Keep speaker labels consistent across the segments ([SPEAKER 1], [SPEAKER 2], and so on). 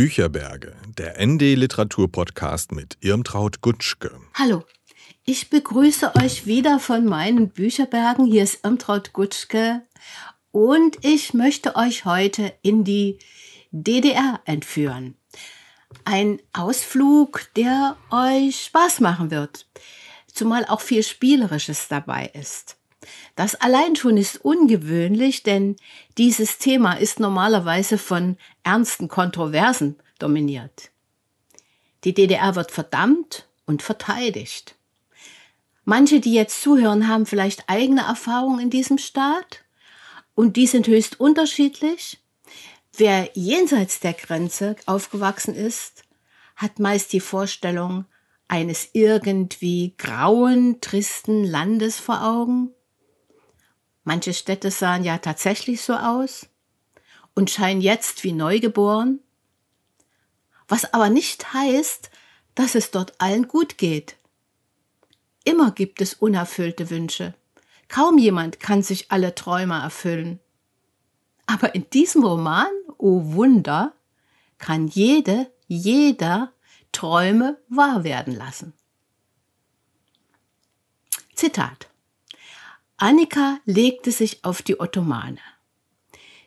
[SPEAKER 1] Bücherberge, der ND Literatur Podcast mit Irmtraut Gutschke.
[SPEAKER 2] Hallo, ich begrüße euch wieder von meinen Bücherbergen. Hier ist Irmtraut Gutschke und ich möchte euch heute in die DDR entführen. Ein Ausflug, der euch Spaß machen wird, zumal auch viel Spielerisches dabei ist. Das allein schon ist ungewöhnlich, denn dieses Thema ist normalerweise von ernsten Kontroversen dominiert. Die DDR wird verdammt und verteidigt. Manche, die jetzt zuhören, haben vielleicht eigene Erfahrungen in diesem Staat und die sind höchst unterschiedlich. Wer jenseits der Grenze aufgewachsen ist, hat meist die Vorstellung eines irgendwie grauen, tristen Landes vor Augen, Manche Städte sahen ja tatsächlich so aus und scheinen jetzt wie neugeboren. Was aber nicht heißt, dass es dort allen gut geht. Immer gibt es unerfüllte Wünsche. Kaum jemand kann sich alle Träume erfüllen. Aber in diesem Roman, oh Wunder, kann jede, jeder Träume wahr werden lassen. Zitat Annika legte sich auf die Ottomane.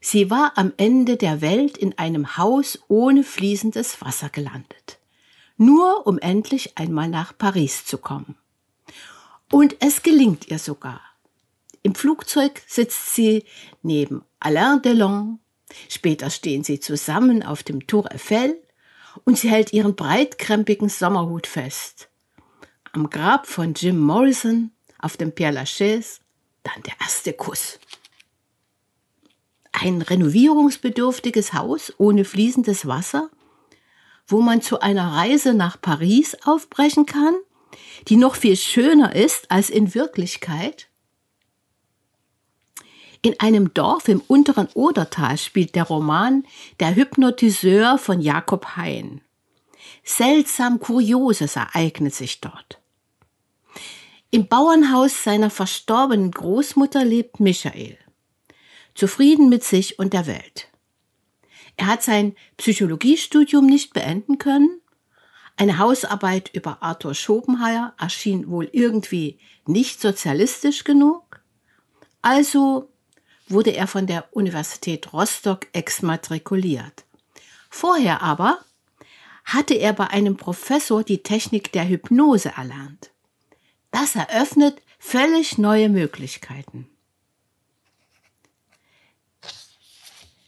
[SPEAKER 2] Sie war am Ende der Welt in einem Haus ohne fließendes Wasser gelandet, nur um endlich einmal nach Paris zu kommen. Und es gelingt ihr sogar. Im Flugzeug sitzt sie neben Alain Delon, später stehen sie zusammen auf dem Tour Eiffel und sie hält ihren breitkrempigen Sommerhut fest. Am Grab von Jim Morrison auf dem Père Lachaise dann der erste Kuss. Ein renovierungsbedürftiges Haus ohne fließendes Wasser, wo man zu einer Reise nach Paris aufbrechen kann, die noch viel schöner ist als in Wirklichkeit. In einem Dorf im unteren Odertal spielt der Roman Der Hypnotiseur von Jakob Hein. Seltsam Kurioses ereignet sich dort. Im Bauernhaus seiner verstorbenen Großmutter lebt Michael, zufrieden mit sich und der Welt. Er hat sein Psychologiestudium nicht beenden können. Eine Hausarbeit über Arthur Schopenhauer erschien wohl irgendwie nicht sozialistisch genug. Also wurde er von der Universität Rostock exmatrikuliert. Vorher aber hatte er bei einem Professor die Technik der Hypnose erlernt. Das eröffnet völlig neue Möglichkeiten.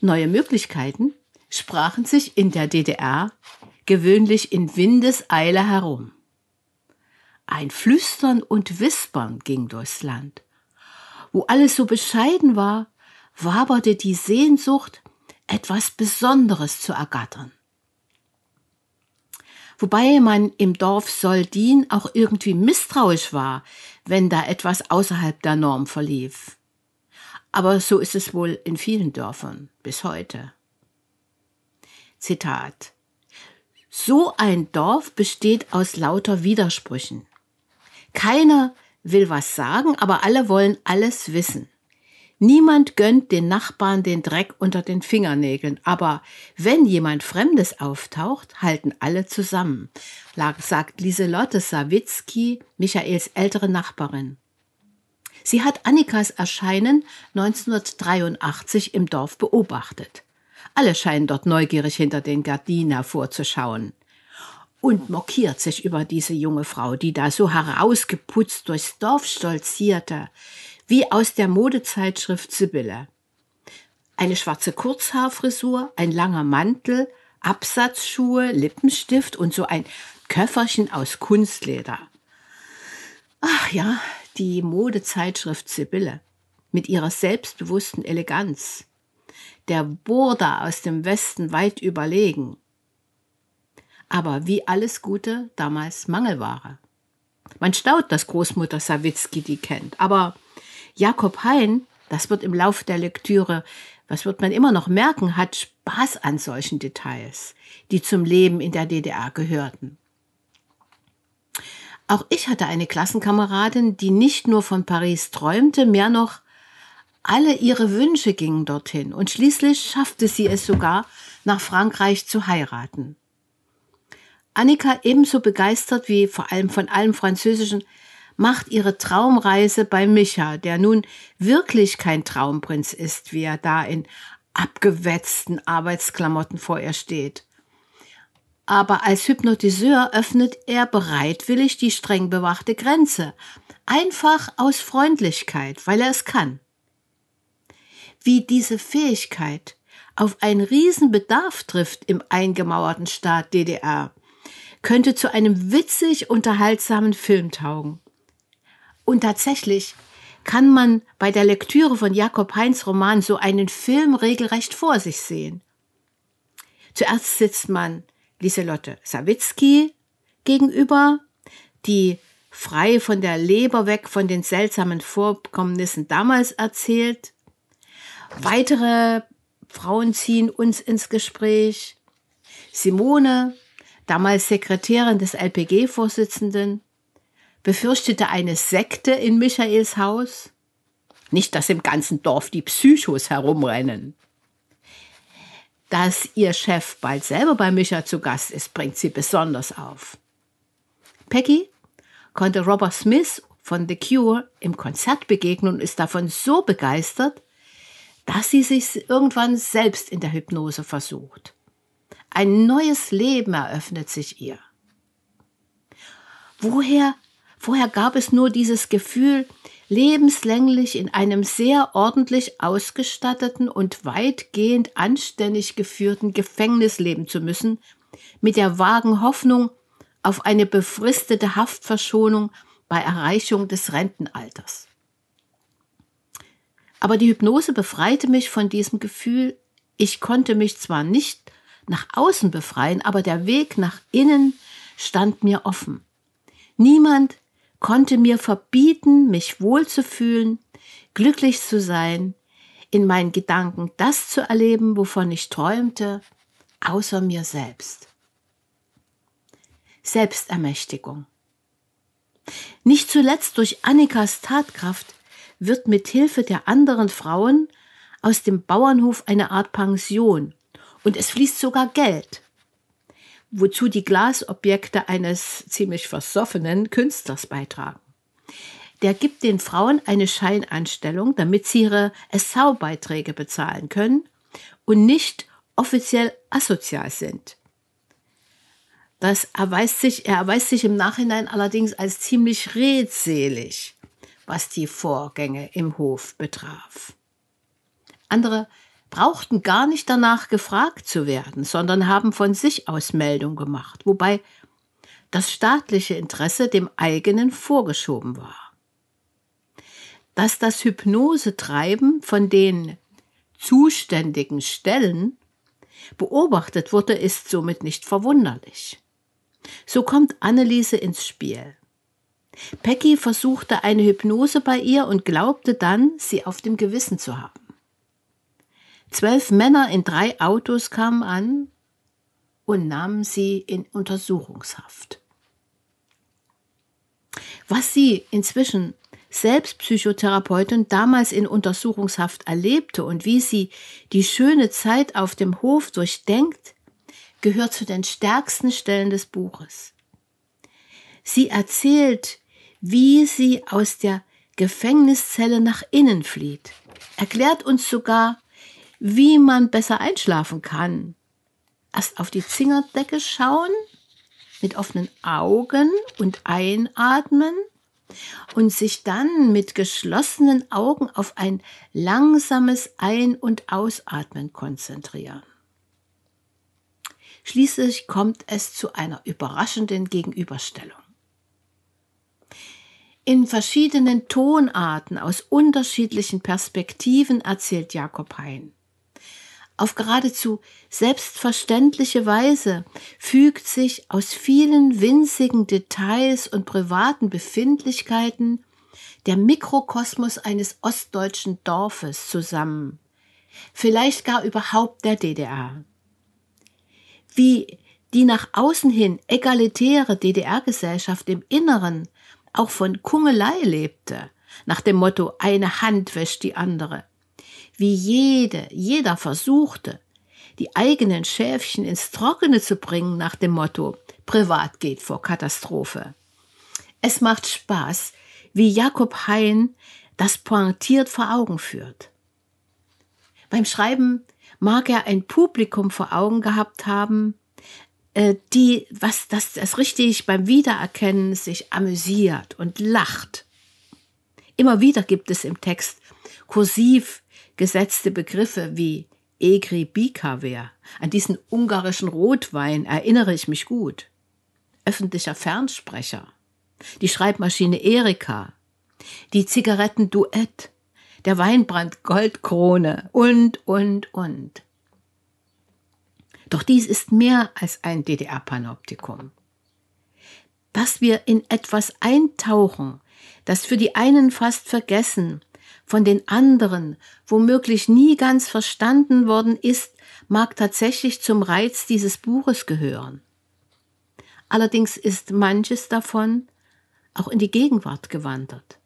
[SPEAKER 2] Neue Möglichkeiten sprachen sich in der DDR gewöhnlich in Windeseile herum. Ein Flüstern und Wispern ging durchs Land. Wo alles so bescheiden war, waberte die Sehnsucht, etwas Besonderes zu ergattern wobei man im Dorf Soldin auch irgendwie misstrauisch war, wenn da etwas außerhalb der Norm verlief. Aber so ist es wohl in vielen Dörfern bis heute. Zitat So ein Dorf besteht aus lauter Widersprüchen. Keiner will was sagen, aber alle wollen alles wissen. Niemand gönnt den Nachbarn den Dreck unter den Fingernägeln, aber wenn jemand Fremdes auftaucht, halten alle zusammen, sagt Lieselotte Sawicki, Michaels ältere Nachbarin. Sie hat Annikas Erscheinen 1983 im Dorf beobachtet. Alle scheinen dort neugierig hinter den Gardinen hervorzuschauen und mokiert sich über diese junge Frau, die da so herausgeputzt durchs Dorf stolzierte, wie aus der Modezeitschrift Sibylle. Eine schwarze Kurzhaarfrisur, ein langer Mantel, Absatzschuhe, Lippenstift und so ein Köfferchen aus Kunstleder. Ach ja, die Modezeitschrift Sibylle mit ihrer selbstbewussten Eleganz. Der Burda aus dem Westen weit überlegen. Aber wie alles Gute damals Mangelware. Man staut, dass Großmutter Sawicki die kennt, aber Jakob Hein, das wird im Laufe der Lektüre, was wird man immer noch merken, hat Spaß an solchen Details, die zum Leben in der DDR gehörten. Auch ich hatte eine Klassenkameradin, die nicht nur von Paris träumte, mehr noch alle ihre Wünsche gingen dorthin und schließlich schaffte sie es sogar nach Frankreich zu heiraten. Annika, ebenso begeistert wie vor allem von allem Französischen, macht ihre Traumreise bei Micha, der nun wirklich kein Traumprinz ist, wie er da in abgewetzten Arbeitsklamotten vor ihr steht. Aber als Hypnotiseur öffnet er bereitwillig die streng bewachte Grenze, einfach aus Freundlichkeit, weil er es kann. Wie diese Fähigkeit auf einen Riesenbedarf trifft im eingemauerten Staat DDR, könnte zu einem witzig unterhaltsamen Film taugen. Und tatsächlich kann man bei der Lektüre von Jakob Heinz Roman so einen Film regelrecht vor sich sehen. Zuerst sitzt man Lieselotte Sawicki gegenüber, die frei von der Leber weg von den seltsamen Vorkommnissen damals erzählt. Weitere Frauen ziehen uns ins Gespräch. Simone, damals Sekretärin des LPG-Vorsitzenden, befürchtete eine Sekte in Michaels Haus. Nicht, dass im ganzen Dorf die Psychos herumrennen. Dass ihr Chef bald selber bei Micha zu Gast ist, bringt sie besonders auf. Peggy konnte Robert Smith von The Cure im Konzert begegnen und ist davon so begeistert, dass sie sich irgendwann selbst in der Hypnose versucht. Ein neues Leben eröffnet sich ihr. Woher Vorher gab es nur dieses Gefühl, lebenslänglich in einem sehr ordentlich ausgestatteten und weitgehend anständig geführten Gefängnis leben zu müssen, mit der vagen Hoffnung auf eine befristete Haftverschonung bei Erreichung des Rentenalters. Aber die Hypnose befreite mich von diesem Gefühl. Ich konnte mich zwar nicht nach außen befreien, aber der Weg nach innen stand mir offen. Niemand konnte mir verbieten, mich wohlzufühlen, glücklich zu sein, in meinen Gedanken das zu erleben, wovon ich träumte, außer mir selbst. Selbstermächtigung. Nicht zuletzt durch Annikas Tatkraft wird mit Hilfe der anderen Frauen aus dem Bauernhof eine Art Pension und es fließt sogar Geld wozu die Glasobjekte eines ziemlich versoffenen Künstlers beitragen. Der gibt den Frauen eine Scheinanstellung, damit sie ihre SV-Beiträge bezahlen können und nicht offiziell asozial sind. Das erweist sich, er erweist sich im Nachhinein allerdings als ziemlich redselig, was die Vorgänge im Hof betraf. Andere brauchten gar nicht danach gefragt zu werden, sondern haben von sich aus Meldung gemacht, wobei das staatliche Interesse dem eigenen vorgeschoben war. Dass das Hypnosetreiben von den zuständigen Stellen beobachtet wurde, ist somit nicht verwunderlich. So kommt Anneliese ins Spiel. Peggy versuchte eine Hypnose bei ihr und glaubte dann, sie auf dem Gewissen zu haben. Zwölf Männer in drei Autos kamen an und nahmen sie in Untersuchungshaft. Was sie inzwischen selbst Psychotherapeutin damals in Untersuchungshaft erlebte und wie sie die schöne Zeit auf dem Hof durchdenkt, gehört zu den stärksten Stellen des Buches. Sie erzählt, wie sie aus der Gefängniszelle nach innen flieht, erklärt uns sogar, wie man besser einschlafen kann. Erst auf die Zingerdecke schauen, mit offenen Augen und einatmen und sich dann mit geschlossenen Augen auf ein langsames Ein- und Ausatmen konzentrieren. Schließlich kommt es zu einer überraschenden Gegenüberstellung. In verschiedenen Tonarten aus unterschiedlichen Perspektiven erzählt Jakob Hein. Auf geradezu selbstverständliche Weise fügt sich aus vielen winzigen Details und privaten Befindlichkeiten der Mikrokosmos eines ostdeutschen Dorfes zusammen, vielleicht gar überhaupt der DDR. Wie die nach außen hin egalitäre DDR-Gesellschaft im Inneren auch von Kungelei lebte, nach dem Motto eine Hand wäscht die andere, wie jede, jeder versuchte, die eigenen Schäfchen ins Trockene zu bringen nach dem Motto Privat geht vor Katastrophe. Es macht Spaß, wie Jakob Hein das pointiert vor Augen führt. Beim Schreiben mag er ein Publikum vor Augen gehabt haben, äh, die, was das, das richtig beim Wiedererkennen sich amüsiert und lacht. Immer wieder gibt es im Text kursiv gesetzte Begriffe wie Egri Bikaver. An diesen ungarischen Rotwein erinnere ich mich gut. Öffentlicher Fernsprecher. Die Schreibmaschine Erika. Die Zigaretten Duett. Der Weinbrand Goldkrone und, und, und. Doch dies ist mehr als ein DDR-Panoptikum. Dass wir in etwas eintauchen, das für die einen fast vergessen, von den anderen womöglich nie ganz verstanden worden ist, mag tatsächlich zum Reiz dieses Buches gehören. Allerdings ist manches davon auch in die Gegenwart gewandert.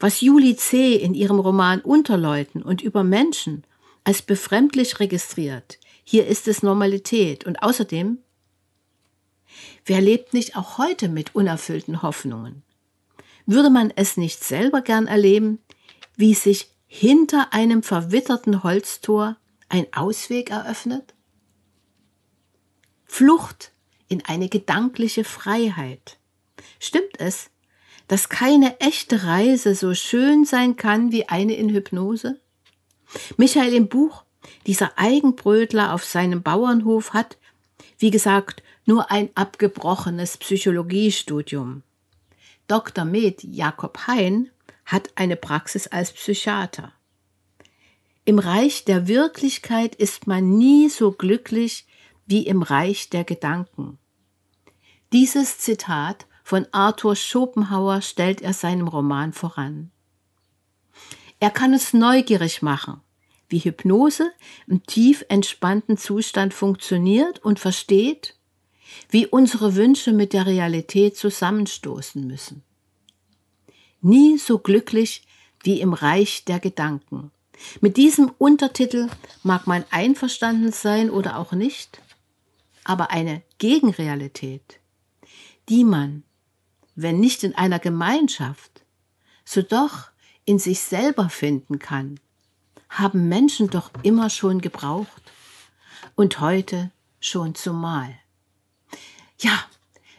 [SPEAKER 2] Was Julie C. in ihrem Roman Unterleuten und über Menschen als befremdlich registriert, hier ist es Normalität. Und außerdem, wer lebt nicht auch heute mit unerfüllten Hoffnungen? Würde man es nicht selber gern erleben, wie sich hinter einem verwitterten Holztor ein Ausweg eröffnet? Flucht in eine gedankliche Freiheit. Stimmt es, dass keine echte Reise so schön sein kann wie eine in Hypnose? Michael im Buch dieser Eigenbrötler auf seinem Bauernhof hat, wie gesagt, nur ein abgebrochenes Psychologiestudium. Dr. Med Jakob Hein hat eine Praxis als Psychiater. Im Reich der Wirklichkeit ist man nie so glücklich wie im Reich der Gedanken. Dieses Zitat von Arthur Schopenhauer stellt er seinem Roman voran. Er kann es neugierig machen, wie Hypnose im tief entspannten Zustand funktioniert und versteht, wie unsere Wünsche mit der Realität zusammenstoßen müssen. Nie so glücklich wie im Reich der Gedanken. Mit diesem Untertitel mag man einverstanden sein oder auch nicht, aber eine Gegenrealität, die man, wenn nicht in einer Gemeinschaft, so doch in sich selber finden kann, haben Menschen doch immer schon gebraucht und heute schon zumal. Ja,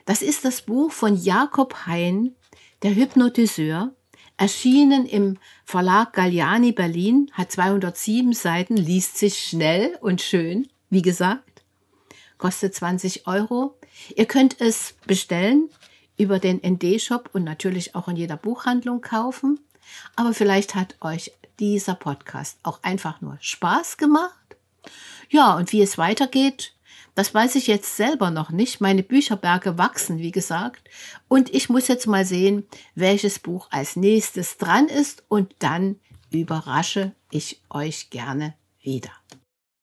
[SPEAKER 2] das ist das Buch von Jakob Hein, der Hypnotiseur, erschienen im Verlag Galliani Berlin, hat 207 Seiten, liest sich schnell und schön, wie gesagt, kostet 20 Euro. Ihr könnt es bestellen über den ND-Shop und natürlich auch in jeder Buchhandlung kaufen. Aber vielleicht hat euch dieser Podcast auch einfach nur Spaß gemacht. Ja, und wie es weitergeht, das weiß ich jetzt selber noch nicht. Meine Bücherberge wachsen, wie gesagt. Und ich muss jetzt mal sehen, welches Buch als nächstes dran ist. Und dann überrasche ich euch gerne wieder.